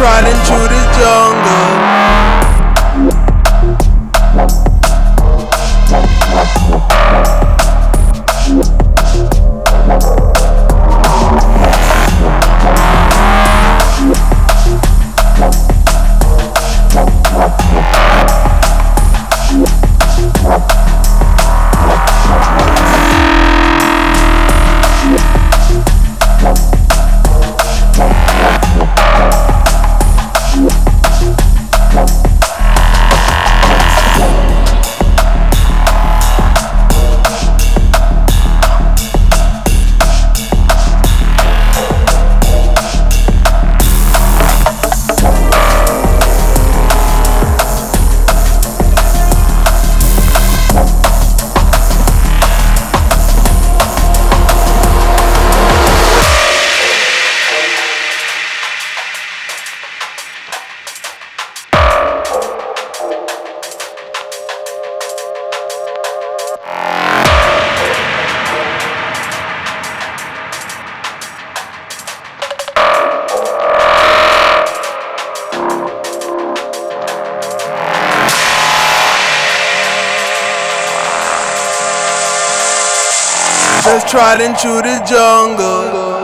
Tried into the jungle. Just tried into the jungle.